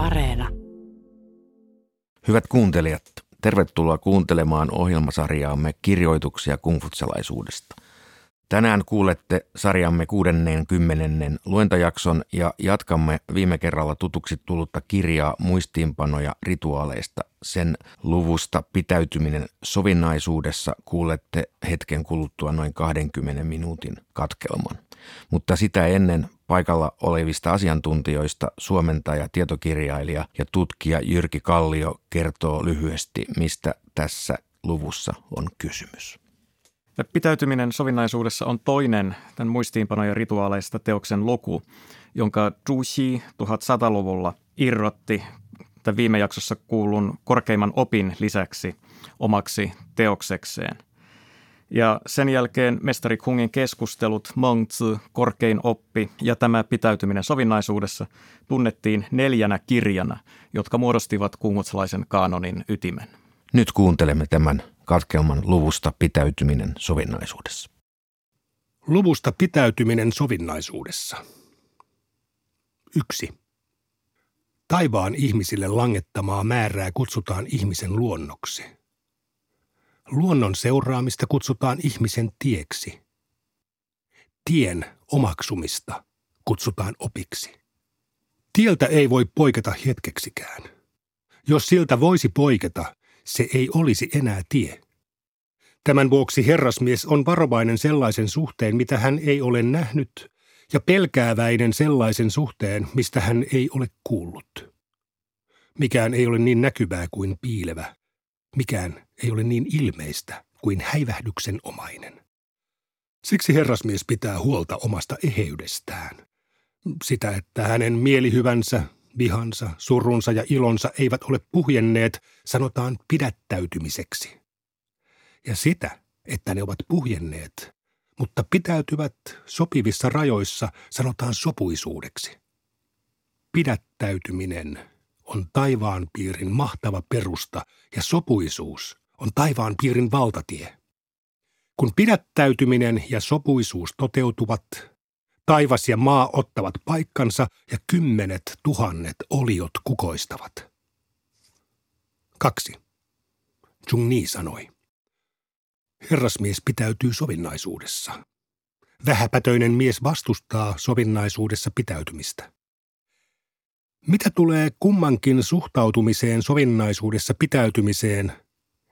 Areena. Hyvät kuuntelijat, tervetuloa kuuntelemaan ohjelmasarjaamme kirjoituksia kungfutsalaisuudesta. Tänään kuulette sarjamme 60. luentajakson ja jatkamme viime kerralla tutuksi tullutta kirjaa muistiinpanoja rituaaleista. Sen luvusta pitäytyminen sovinnaisuudessa kuulette hetken kuluttua noin 20 minuutin katkelman. Mutta sitä ennen paikalla olevista asiantuntijoista suomentaja, tietokirjailija ja tutkija Jyrki Kallio kertoo lyhyesti, mistä tässä luvussa on kysymys. Pitäytyminen sovinnaisuudessa on toinen tämän muistiinpanojen rituaaleista teoksen luku, jonka Zhu Xi 1100-luvulla irrotti tämän viime jaksossa kuulun korkeimman opin lisäksi omaksi teoksekseen. Ja sen jälkeen mestari Kungin keskustelut, Mengzi, korkein oppi ja tämä pitäytyminen sovinnaisuudessa tunnettiin neljänä kirjana, jotka muodostivat kungutsalaisen kaanonin ytimen. Nyt kuuntelemme tämän katkelman luvusta pitäytyminen sovinnaisuudessa. Luvusta pitäytyminen sovinnaisuudessa. Yksi. Taivaan ihmisille langettamaa määrää kutsutaan ihmisen luonnoksi. Luonnon seuraamista kutsutaan ihmisen tieksi. Tien omaksumista kutsutaan opiksi. Tieltä ei voi poiketa hetkeksikään. Jos siltä voisi poiketa, se ei olisi enää tie. Tämän vuoksi herrasmies on varovainen sellaisen suhteen, mitä hän ei ole nähnyt, ja pelkääväinen sellaisen suhteen, mistä hän ei ole kuullut. Mikään ei ole niin näkyvää kuin piilevä. Mikään ei ole niin ilmeistä kuin häivähdyksen omainen. Siksi herrasmies pitää huolta omasta eheydestään. Sitä, että hänen mielihyvänsä, vihansa, surunsa ja ilonsa eivät ole puhjenneet, sanotaan pidättäytymiseksi. Ja sitä, että ne ovat puhjenneet, mutta pitäytyvät sopivissa rajoissa, sanotaan sopuisuudeksi. Pidättäytyminen on taivaan piirin mahtava perusta ja sopuisuus on taivaan piirin valtatie. Kun pidättäytyminen ja sopuisuus toteutuvat, Taivas ja maa ottavat paikkansa ja kymmenet tuhannet oliot kukoistavat. Kaksi. Jung Ni sanoi. Herrasmies pitäytyy sovinnaisuudessa. Vähäpätöinen mies vastustaa sovinnaisuudessa pitäytymistä. Mitä tulee kummankin suhtautumiseen sovinnaisuudessa pitäytymiseen,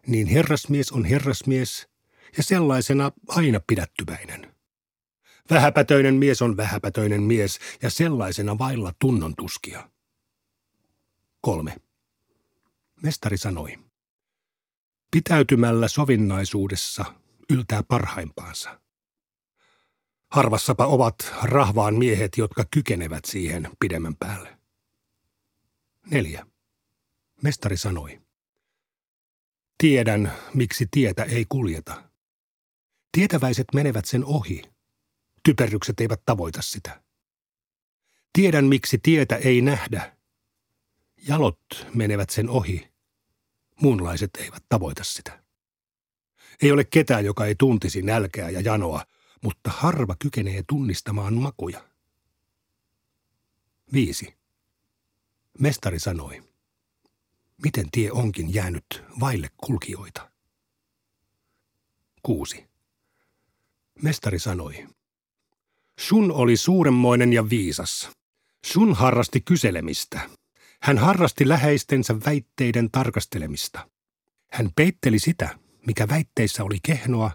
niin herrasmies on herrasmies ja sellaisena aina pidättyväinen. Vähäpätöinen mies on vähäpätöinen mies ja sellaisena vailla tunnon tuskia. Kolme. Mestari sanoi. Pitäytymällä sovinnaisuudessa yltää parhaimpaansa. Harvassapa ovat rahvaan miehet, jotka kykenevät siihen pidemmän päälle. Neljä. Mestari sanoi. Tiedän, miksi tietä ei kuljeta. Tietäväiset menevät sen ohi – Typerrykset eivät tavoita sitä. Tiedän, miksi tietä ei nähdä. Jalot menevät sen ohi. Muunlaiset eivät tavoita sitä. Ei ole ketään, joka ei tuntisi nälkää ja janoa, mutta harva kykenee tunnistamaan makuja. Viisi. Mestari sanoi, miten tie onkin jäänyt vaille kulkijoita. Kuusi. Mestari sanoi, Sun oli suuremmoinen ja viisas. Sun harrasti kyselemistä. Hän harrasti läheistensä väitteiden tarkastelemista. Hän peitteli sitä, mikä väitteissä oli kehnoa,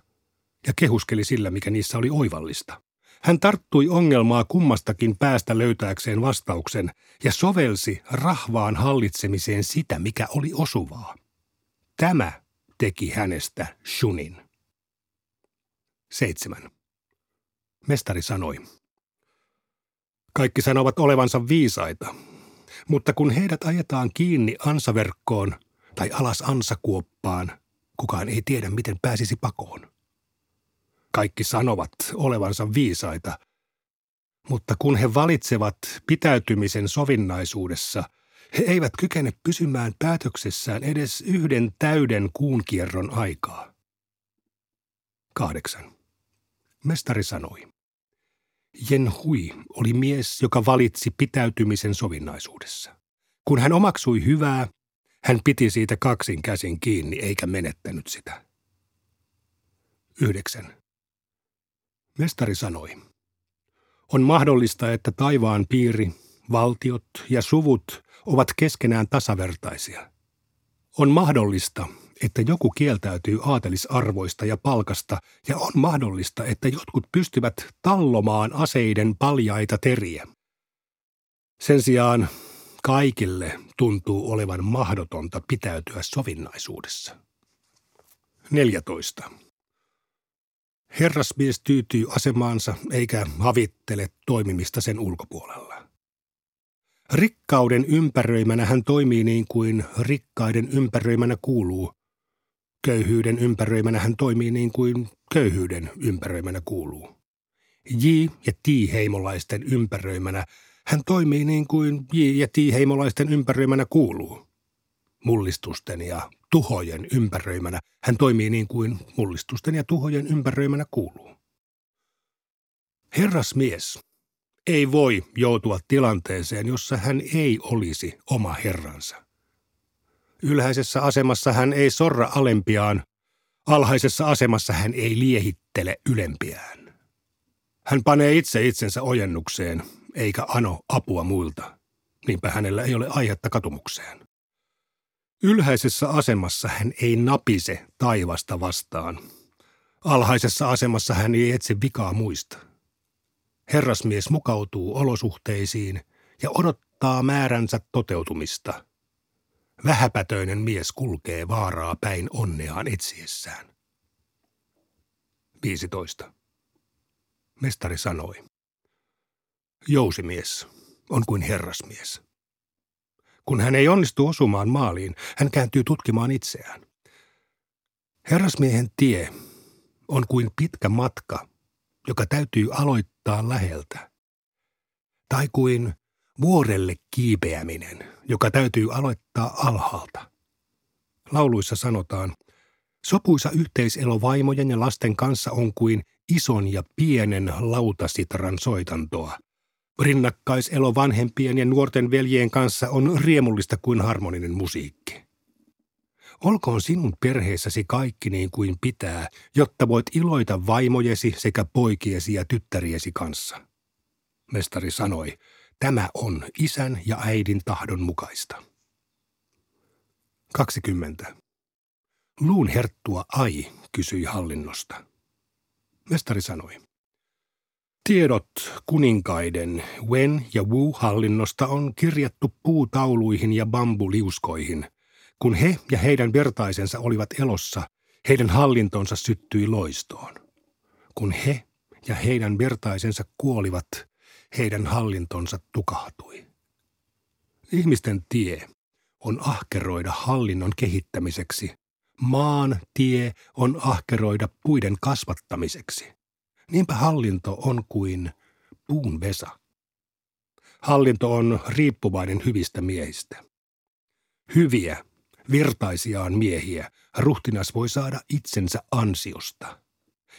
ja kehuskeli sillä, mikä niissä oli oivallista. Hän tarttui ongelmaa kummastakin päästä löytääkseen vastauksen ja sovelsi rahvaan hallitsemiseen sitä, mikä oli osuvaa. Tämä teki hänestä Shunin. 7. Mestari sanoi. Kaikki sanovat olevansa viisaita, mutta kun heidät ajetaan kiinni ansaverkkoon tai alas ansakuoppaan, kukaan ei tiedä, miten pääsisi pakoon. Kaikki sanovat olevansa viisaita, mutta kun he valitsevat pitäytymisen sovinnaisuudessa, he eivät kykene pysymään päätöksessään edes yhden täyden kuunkierron aikaa. Kahdeksan. Mestari sanoi. Jen Hui oli mies, joka valitsi pitäytymisen sovinnaisuudessa. Kun hän omaksui hyvää, hän piti siitä kaksin käsin kiinni eikä menettänyt sitä. Yhdeksän. Mestari sanoi, on mahdollista, että taivaan piiri, valtiot ja suvut ovat keskenään tasavertaisia. On mahdollista, että joku kieltäytyy aatelisarvoista ja palkasta, ja on mahdollista, että jotkut pystyvät tallomaan aseiden paljaita teriä. Sen sijaan kaikille tuntuu olevan mahdotonta pitäytyä sovinnaisuudessa. 14. Herrasmies tyytyy asemaansa eikä havittele toimimista sen ulkopuolella. Rikkauden ympäröimänä hän toimii niin kuin rikkaiden ympäröimänä kuuluu. Köyhyyden ympäröimänä hän toimii niin kuin köyhyyden ympäröimänä kuuluu. J- ja T-heimolaisten ympäröimänä hän toimii niin kuin J- ja T-heimolaisten ympäröimänä kuuluu. Mullistusten ja tuhojen ympäröimänä hän toimii niin kuin mullistusten ja tuhojen ympäröimänä kuuluu. Herrasmies ei voi joutua tilanteeseen, jossa hän ei olisi oma herransa. Ylhäisessä asemassa hän ei sorra alempiaan, alhaisessa asemassa hän ei liehittele ylempiään. Hän panee itse itsensä ojennukseen, eikä ano apua muilta. Niinpä hänellä ei ole aihetta katumukseen. Ylhäisessä asemassa hän ei napise taivasta vastaan. Alhaisessa asemassa hän ei etsi vikaa muista. Herrasmies mukautuu olosuhteisiin ja odottaa määränsä toteutumista. Vähäpätöinen mies kulkee vaaraa päin onneaan etsiessään. 15. Mestari sanoi. Jousimies on kuin herrasmies. Kun hän ei onnistu osumaan maaliin, hän kääntyy tutkimaan itseään. Herrasmiehen tie on kuin pitkä matka, joka täytyy aloittaa läheltä. Tai kuin vuorelle kiipeäminen, joka täytyy aloittaa alhaalta. Lauluissa sanotaan, sopuisa yhteiselo vaimojen ja lasten kanssa on kuin ison ja pienen lautasitran soitantoa – Rinnakkaiselo vanhempien ja nuorten veljien kanssa on riemullista kuin harmoninen musiikki. Olkoon sinun perheessäsi kaikki niin kuin pitää, jotta voit iloita vaimojesi sekä poikiesi ja tyttäriesi kanssa. Mestari sanoi, tämä on isän ja äidin tahdon mukaista. 20. Luun herttua Ai kysyi hallinnosta. Mestari sanoi, Tiedot kuninkaiden Wen ja Wu-hallinnosta on kirjattu puutauluihin ja bambuliuskoihin. Kun he ja heidän vertaisensa olivat elossa, heidän hallintonsa syttyi loistoon. Kun he ja heidän vertaisensa kuolivat, heidän hallintonsa tukahtui. Ihmisten tie on ahkeroida hallinnon kehittämiseksi. Maan tie on ahkeroida puiden kasvattamiseksi. Niinpä hallinto on kuin puun vesa. Hallinto on riippuvainen hyvistä miehistä. Hyviä, virtaisiaan miehiä ruhtinas voi saada itsensä ansiosta.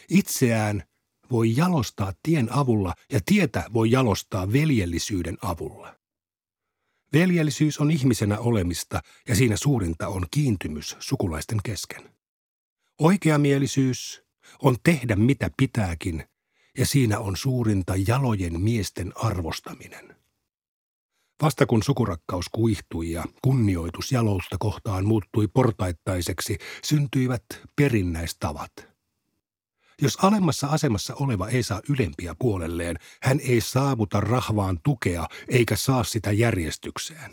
Itseään voi jalostaa tien avulla ja tietä voi jalostaa veljellisyyden avulla. Veljellisyys on ihmisenä olemista ja siinä suurinta on kiintymys sukulaisten kesken. Oikeamielisyys on tehdä mitä pitääkin, ja siinä on suurinta jalojen miesten arvostaminen. Vasta kun sukurakkaus kuihtui ja kunnioitus jalousta kohtaan muuttui portaittaiseksi, syntyivät perinnäistavat. Jos alemmassa asemassa oleva ei saa ylempiä puolelleen, hän ei saavuta rahvaan tukea eikä saa sitä järjestykseen.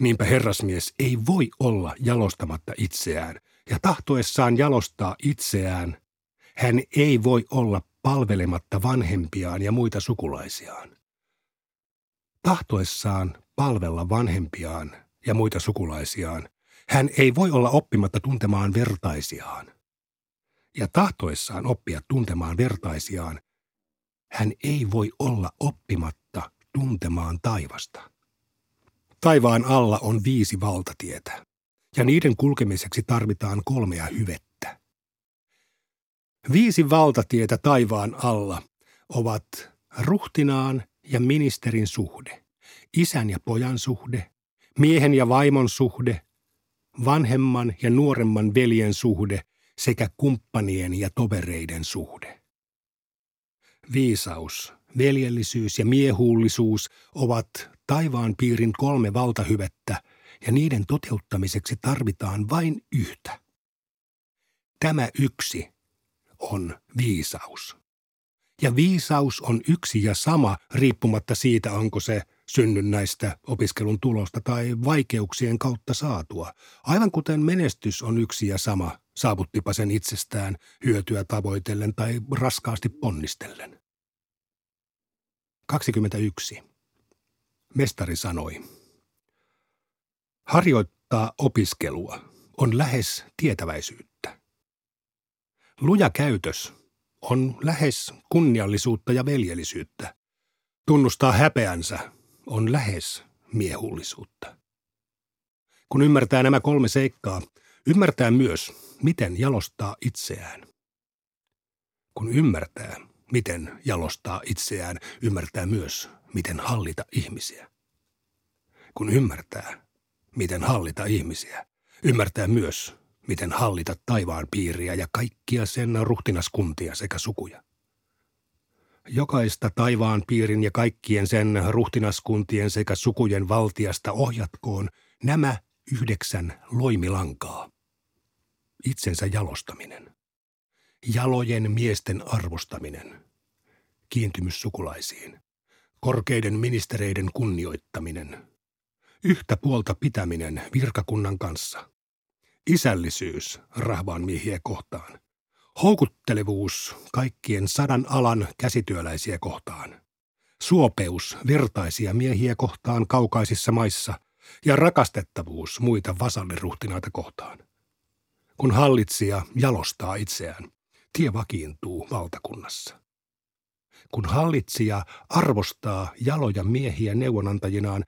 Niinpä herrasmies ei voi olla jalostamatta itseään, ja tahtoessaan jalostaa itseään, hän ei voi olla palvelematta vanhempiaan ja muita sukulaisiaan. Tahtoessaan palvella vanhempiaan ja muita sukulaisiaan, hän ei voi olla oppimatta tuntemaan vertaisiaan. Ja tahtoessaan oppia tuntemaan vertaisiaan, hän ei voi olla oppimatta tuntemaan taivasta. Taivaan alla on viisi valtatietä, ja niiden kulkemiseksi tarvitaan kolmea hyvettä. Viisi valtatietä taivaan alla ovat ruhtinaan ja ministerin suhde, isän ja pojan suhde, miehen ja vaimon suhde, vanhemman ja nuoremman veljen suhde sekä kumppanien ja tovereiden suhde. Viisaus, veljellisyys ja miehuullisuus ovat taivaan piirin kolme valtahyvettä ja niiden toteuttamiseksi tarvitaan vain yhtä. Tämä yksi on viisaus. Ja viisaus on yksi ja sama riippumatta siitä, onko se synnynnäistä opiskelun tulosta tai vaikeuksien kautta saatua. Aivan kuten menestys on yksi ja sama, saavuttipa sen itsestään hyötyä tavoitellen tai raskaasti ponnistellen. 21. Mestari sanoi. Harjoittaa opiskelua on lähes tietäväisyyttä. Luja käytös on lähes kunniallisuutta ja veljellisyyttä. Tunnustaa häpeänsä on lähes miehullisuutta. Kun ymmärtää nämä kolme seikkaa, ymmärtää myös, miten jalostaa itseään. Kun ymmärtää, miten jalostaa itseään, ymmärtää myös, miten hallita ihmisiä. Kun ymmärtää, miten hallita ihmisiä, ymmärtää myös, miten hallita taivaan piiriä ja kaikkia sen ruhtinaskuntia sekä sukuja. Jokaista taivaan piirin ja kaikkien sen ruhtinaskuntien sekä sukujen valtiasta ohjatkoon nämä yhdeksän loimilankaa. Itsensä jalostaminen. Jalojen miesten arvostaminen. Kiintymys sukulaisiin. Korkeiden ministereiden kunnioittaminen. Yhtä puolta pitäminen virkakunnan kanssa. Isällisyys rahvaan miehiä kohtaan. Houkuttelevuus kaikkien sadan alan käsityöläisiä kohtaan. Suopeus vertaisia miehiä kohtaan kaukaisissa maissa ja rakastettavuus muita vasalliruhtinaita kohtaan. Kun hallitsija jalostaa itseään, tie vakiintuu valtakunnassa. Kun hallitsija arvostaa jaloja miehiä neuvonantajinaan,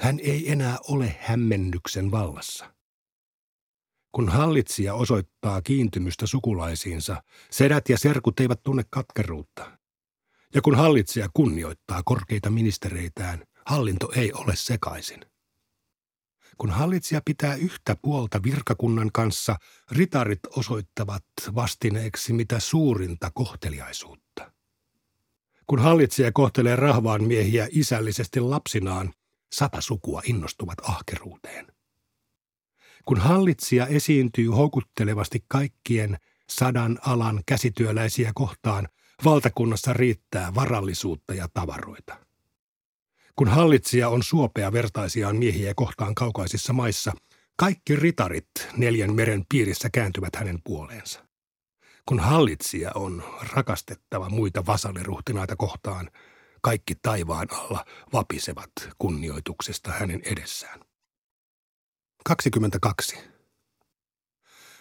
hän ei enää ole hämmennyksen vallassa – kun hallitsija osoittaa kiintymystä sukulaisiinsa, sedät ja serkut eivät tunne katkeruutta. Ja kun hallitsija kunnioittaa korkeita ministereitään, hallinto ei ole sekaisin. Kun hallitsija pitää yhtä puolta virkakunnan kanssa, ritarit osoittavat vastineeksi mitä suurinta kohteliaisuutta. Kun hallitsija kohtelee rahvaan miehiä isällisesti lapsinaan, sata sukua innostuvat ahkeruuteen. Kun hallitsija esiintyy houkuttelevasti kaikkien sadan alan käsityöläisiä kohtaan, valtakunnassa riittää varallisuutta ja tavaroita. Kun hallitsija on suopea vertaisiaan miehiä kohtaan kaukaisissa maissa, kaikki ritarit neljän meren piirissä kääntyvät hänen puoleensa. Kun hallitsija on rakastettava muita vasalliruhtinaita kohtaan, kaikki taivaan alla vapisevat kunnioituksesta hänen edessään. 22.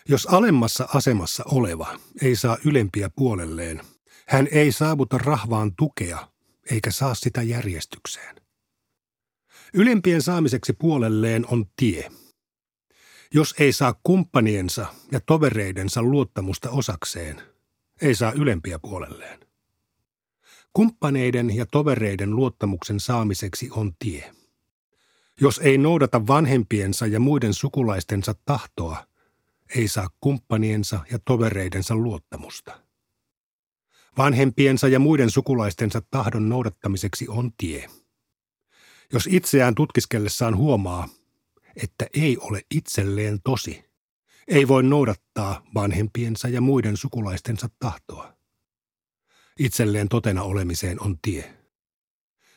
Jos alemmassa asemassa oleva ei saa ylempiä puolelleen, hän ei saavuta rahvaan tukea eikä saa sitä järjestykseen. Ylempien saamiseksi puolelleen on tie. Jos ei saa kumppaniensa ja tovereidensa luottamusta osakseen, ei saa ylempiä puolelleen. Kumppaneiden ja tovereiden luottamuksen saamiseksi on tie – jos ei noudata vanhempiensa ja muiden sukulaistensa tahtoa, ei saa kumppaniensa ja tovereidensa luottamusta. Vanhempiensa ja muiden sukulaistensa tahdon noudattamiseksi on tie. Jos itseään tutkiskellessaan huomaa, että ei ole itselleen tosi, ei voi noudattaa vanhempiensa ja muiden sukulaistensa tahtoa. Itselleen totena olemiseen on tie.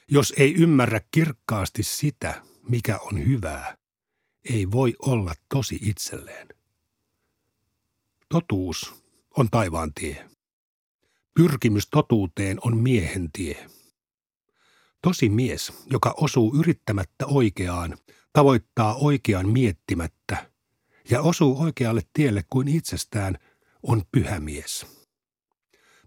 Jos ei ymmärrä kirkkaasti sitä, mikä on hyvää, ei voi olla tosi itselleen. Totuus on taivaan tie. Pyrkimys totuuteen on miehen tie. Tosi mies, joka osuu yrittämättä oikeaan, tavoittaa oikean miettimättä ja osuu oikealle tielle kuin itsestään, on pyhä mies.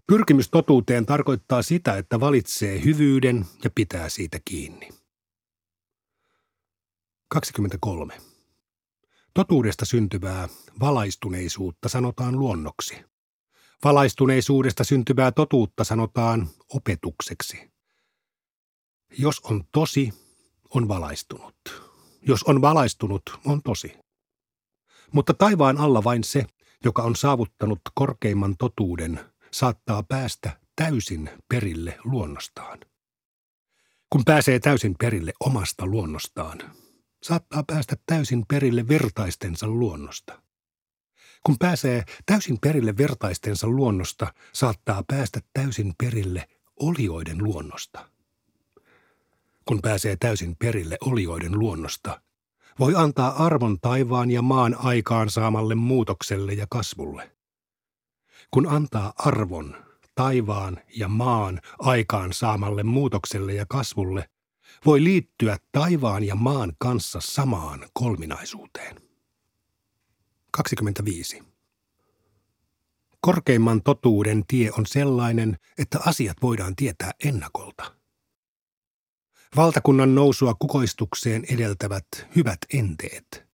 Pyrkimys totuuteen tarkoittaa sitä, että valitsee hyvyyden ja pitää siitä kiinni. 23. Totuudesta syntyvää valaistuneisuutta sanotaan luonnoksi. Valaistuneisuudesta syntyvää totuutta sanotaan opetukseksi. Jos on tosi, on valaistunut. jos on valaistunut, on tosi. Mutta taivaan alla vain se, joka on saavuttanut korkeimman totuuden, saattaa päästä täysin perille luonnostaan. Kun pääsee täysin perille omasta luonnostaan, saattaa päästä täysin perille vertaistensa luonnosta. Kun pääsee täysin perille vertaistensa luonnosta, saattaa päästä täysin perille olioiden luonnosta. Kun pääsee täysin perille olioiden luonnosta, voi antaa arvon taivaan ja maan aikaan saamalle muutokselle ja kasvulle. Kun antaa arvon taivaan ja maan aikaan saamalle muutokselle ja kasvulle, voi liittyä taivaan ja maan kanssa samaan kolminaisuuteen. 25. Korkeimman totuuden tie on sellainen, että asiat voidaan tietää ennakolta. Valtakunnan nousua kukoistukseen edeltävät hyvät enteet.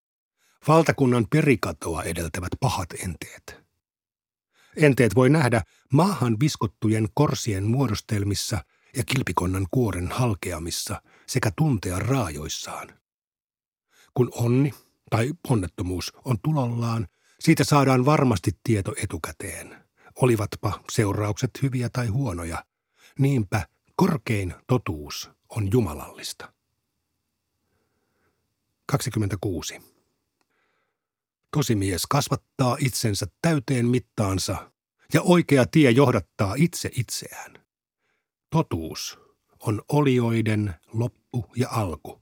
Valtakunnan perikatoa edeltävät pahat enteet. Enteet voi nähdä maahan viskottujen korsien muodostelmissa ja kilpikonnan kuoren halkeamissa sekä tuntea raajoissaan. Kun onni tai onnettomuus on tulollaan, siitä saadaan varmasti tieto etukäteen. Olivatpa seuraukset hyviä tai huonoja. Niinpä korkein totuus on jumalallista. 26. Tosimies kasvattaa itsensä täyteen mittaansa ja oikea tie johdattaa itse itseään. Totuus on olioiden loppu ja alku.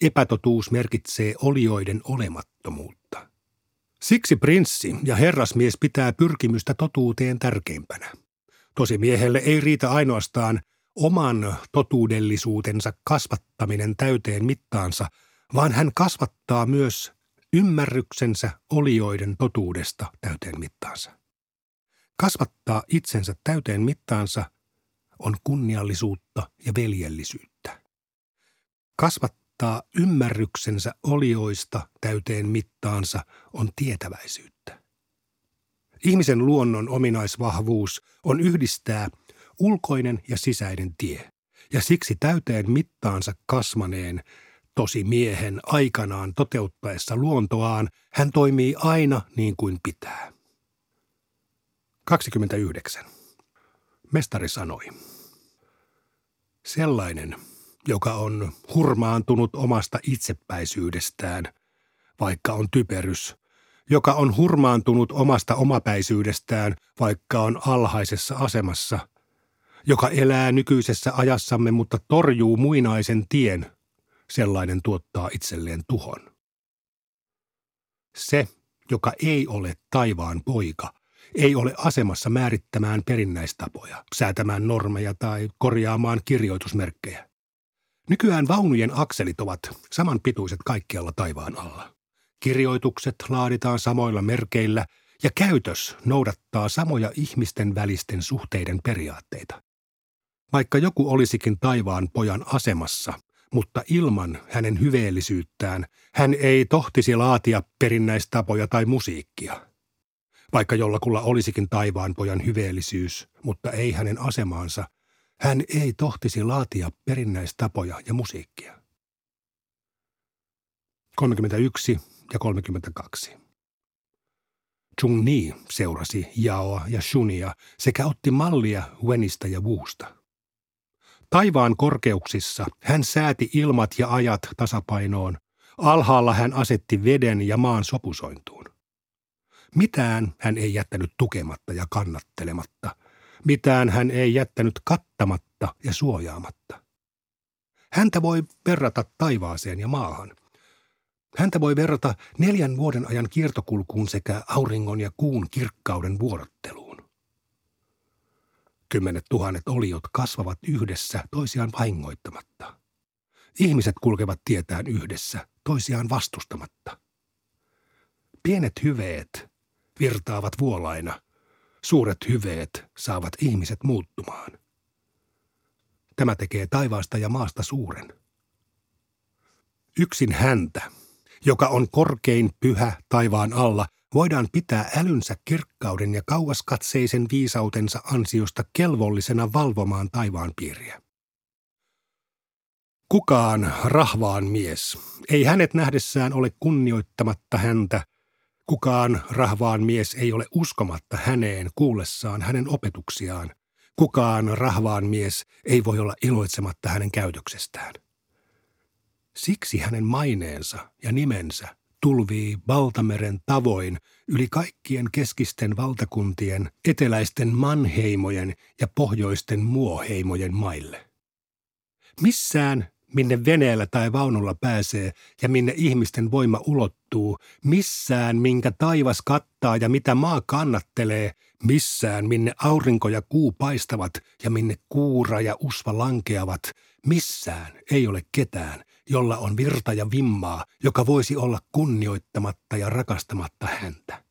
Epätotuus merkitsee olioiden olemattomuutta. Siksi prinssi ja herrasmies pitää pyrkimystä totuuteen tärkeimpänä. Tosimiehelle ei riitä ainoastaan oman totuudellisuutensa kasvattaminen täyteen mittaansa, vaan hän kasvattaa myös ymmärryksensä olioiden totuudesta täyteen mittaansa. Kasvattaa itsensä täyteen mittaansa on kunniallisuutta ja veljellisyyttä. Kasvattaa ymmärryksensä olioista täyteen mittaansa on tietäväisyyttä. Ihmisen luonnon ominaisvahvuus on yhdistää ulkoinen ja sisäinen tie, ja siksi täyteen mittaansa kasvaneen tosi miehen aikanaan toteuttaessa luontoaan hän toimii aina niin kuin pitää. 29. Mestari sanoi. Sellainen, joka on hurmaantunut omasta itsepäisyydestään, vaikka on typerys, joka on hurmaantunut omasta omapäisyydestään, vaikka on alhaisessa asemassa, joka elää nykyisessä ajassamme, mutta torjuu muinaisen tien, sellainen tuottaa itselleen tuhon. Se, joka ei ole taivaan poika, ei ole asemassa määrittämään perinnäistapoja, säätämään normeja tai korjaamaan kirjoitusmerkkejä. Nykyään vaunujen akselit ovat samanpituiset kaikkialla taivaan alla. Kirjoitukset laaditaan samoilla merkeillä ja käytös noudattaa samoja ihmisten välisten suhteiden periaatteita. Vaikka joku olisikin taivaan pojan asemassa, mutta ilman hänen hyveellisyyttään hän ei tohtisi laatia perinnäistapoja tai musiikkia. Vaikka jollakulla olisikin taivaan pojan hyveellisyys, mutta ei hänen asemaansa, hän ei tohtisi laatia perinnäistapoja ja musiikkia. 31 ja 32. Chung Ni seurasi Jaoa ja Shunia sekä otti mallia Wenistä ja Wuusta. Taivaan korkeuksissa hän sääti ilmat ja ajat tasapainoon. Alhaalla hän asetti veden ja maan sopusointuun. Mitään hän ei jättänyt tukematta ja kannattelematta. Mitään hän ei jättänyt kattamatta ja suojaamatta. Häntä voi verrata taivaaseen ja maahan. Häntä voi verrata neljän vuoden ajan kiertokulkuun sekä auringon ja kuun kirkkauden vuorotteluun. Kymmenet tuhannet oliot kasvavat yhdessä toisiaan vahingoittamatta. Ihmiset kulkevat tietään yhdessä, toisiaan vastustamatta. Pienet hyveet virtaavat vuolaina. Suuret hyveet saavat ihmiset muuttumaan. Tämä tekee taivaasta ja maasta suuren. Yksin häntä, joka on korkein pyhä taivaan alla, voidaan pitää älynsä kirkkauden ja kauaskatseisen viisautensa ansiosta kelvollisena valvomaan taivaan piiriä. Kukaan rahvaan mies Ei hänet nähdessään ole kunnioittamatta häntä. Kukaan rahvaan mies ei ole uskomatta häneen kuullessaan hänen opetuksiaan. Kukaan rahvaan mies ei voi olla iloitsematta hänen käytöksestään. Siksi hänen maineensa ja nimensä tulvii valtameren tavoin yli kaikkien keskisten valtakuntien, eteläisten manheimojen ja pohjoisten muoheimojen maille. Missään, minne veneellä tai vaunulla pääsee ja minne ihmisten voima ulottuu, missään, minkä taivas kattaa ja mitä maa kannattelee, missään, minne aurinko ja kuu paistavat ja minne kuura ja usva lankeavat, missään ei ole ketään, jolla on virta ja vimmaa, joka voisi olla kunnioittamatta ja rakastamatta häntä.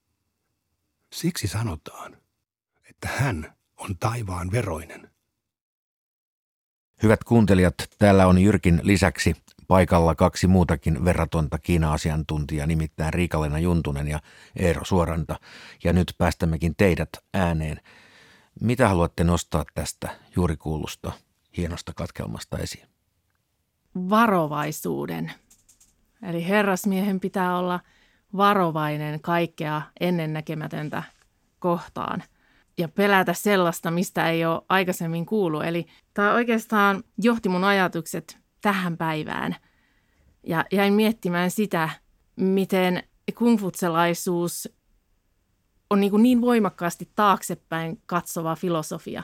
Siksi sanotaan, että hän on taivaan veroinen. Hyvät kuuntelijat, täällä on Jyrkin lisäksi paikalla kaksi muutakin verratonta Kiina-asiantuntijaa, nimittäin Riikalena Juntunen ja Eero Suoranta. Ja nyt päästämmekin teidät ääneen. Mitä haluatte nostaa tästä juuri kuulusta hienosta katkelmasta esiin? Varovaisuuden. Eli herrasmiehen pitää olla varovainen kaikkea ennennäkemätöntä kohtaan ja pelätä sellaista, mistä ei ole aikaisemmin kuullut. Eli tämä oikeastaan johti mun ajatukset tähän päivään. Ja jäin miettimään sitä, miten kungfutselaisuus on niin, niin voimakkaasti taaksepäin katsova filosofia.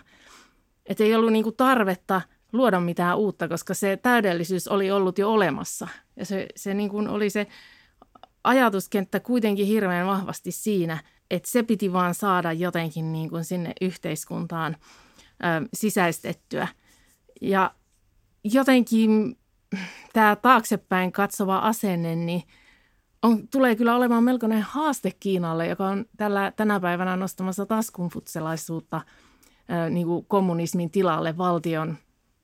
Että ei ollut niin kuin tarvetta luoda mitään uutta, koska se täydellisyys oli ollut jo olemassa. Ja se, se niin kuin oli se ajatuskenttä kuitenkin hirveän vahvasti siinä, että se piti vaan saada jotenkin niin kuin sinne yhteiskuntaan ö, sisäistettyä. Ja jotenkin tämä taaksepäin katsova asenne, niin on, tulee kyllä olemaan melkoinen haaste Kiinalle, joka on tällä, tänä päivänä nostamassa taas kumfutselaisuutta niin kuin kommunismin tilalle valtion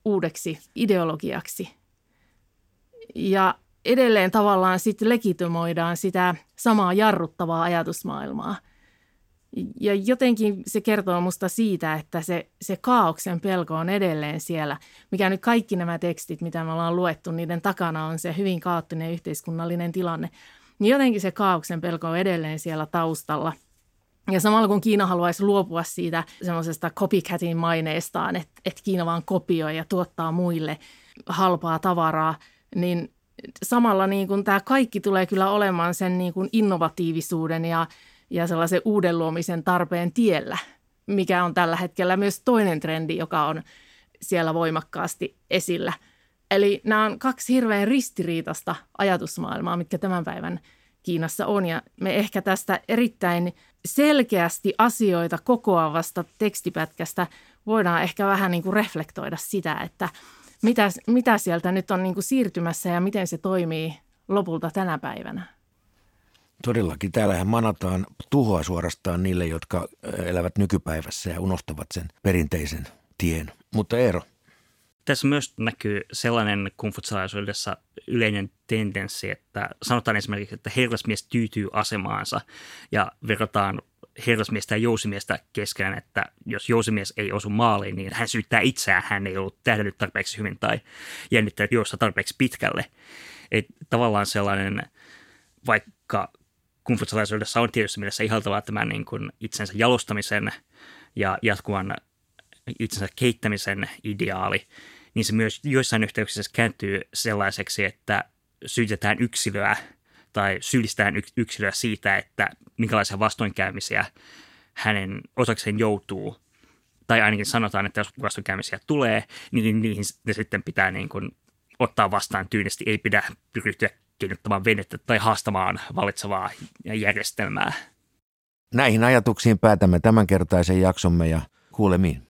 uudeksi ideologiaksi. Ja edelleen tavallaan sitten legitimoidaan sitä samaa jarruttavaa ajatusmaailmaa. Ja jotenkin se kertoo musta siitä, että se, se kaauksen pelko on edelleen siellä, mikä nyt kaikki nämä tekstit, mitä me ollaan luettu, niiden takana on se hyvin kaoottinen yhteiskunnallinen tilanne. Niin jotenkin se kaauksen pelko on edelleen siellä taustalla. Ja samalla kun Kiina haluaisi luopua siitä semmoisesta copycatin maineestaan, että, että Kiina vaan kopioi ja tuottaa muille halpaa tavaraa, niin samalla niin kuin tämä kaikki tulee kyllä olemaan sen niin kuin innovatiivisuuden ja, ja sellaisen uuden luomisen tarpeen tiellä, mikä on tällä hetkellä myös toinen trendi, joka on siellä voimakkaasti esillä. Eli nämä on kaksi hirveän ristiriitasta ajatusmaailmaa, mitkä tämän päivän Kiinassa on. Ja me ehkä tästä erittäin selkeästi asioita kokoavasta tekstipätkästä voidaan ehkä vähän niin kuin reflektoida sitä, että – mitä, mitä sieltä nyt on niin kuin siirtymässä ja miten se toimii lopulta tänä päivänä? Todellakin. Täällähän manataan tuhoa suorastaan niille, jotka elävät nykypäivässä ja unohtavat sen perinteisen tien. Mutta Eero. Tässä myös näkyy sellainen kungfutsalaisuudessa yleinen tendenssi, että sanotaan esimerkiksi, että herrasmies tyytyy asemaansa ja verrataan herrasmiestä ja jousimiestä keskenään, että jos jousimies ei osu maaliin, niin hän syyttää itseään, hän ei ollut tähdännyt tarpeeksi hyvin tai jännittänyt juosta tarpeeksi pitkälle. Et tavallaan sellainen, vaikka kungfutsalaisuudessa on tietysti mielessä ihaltavaa tämän niin kuin itsensä jalostamisen ja jatkuvan itsensä keittämisen ideaali, niin se myös joissain yhteyksissä kääntyy sellaiseksi, että syytetään yksilöä tai syyllistään yksilöä siitä, että minkälaisia vastoinkäymisiä hänen osakseen joutuu. Tai ainakin sanotaan, että jos vastoinkäymisiä tulee, niin niihin ne sitten pitää niin kuin ottaa vastaan tyynesti. Ei pidä ryhtyä kiinnittämään venettä tai haastamaan valitsevaa järjestelmää. Näihin ajatuksiin päätämme tämänkertaisen jaksomme ja kuulemiin.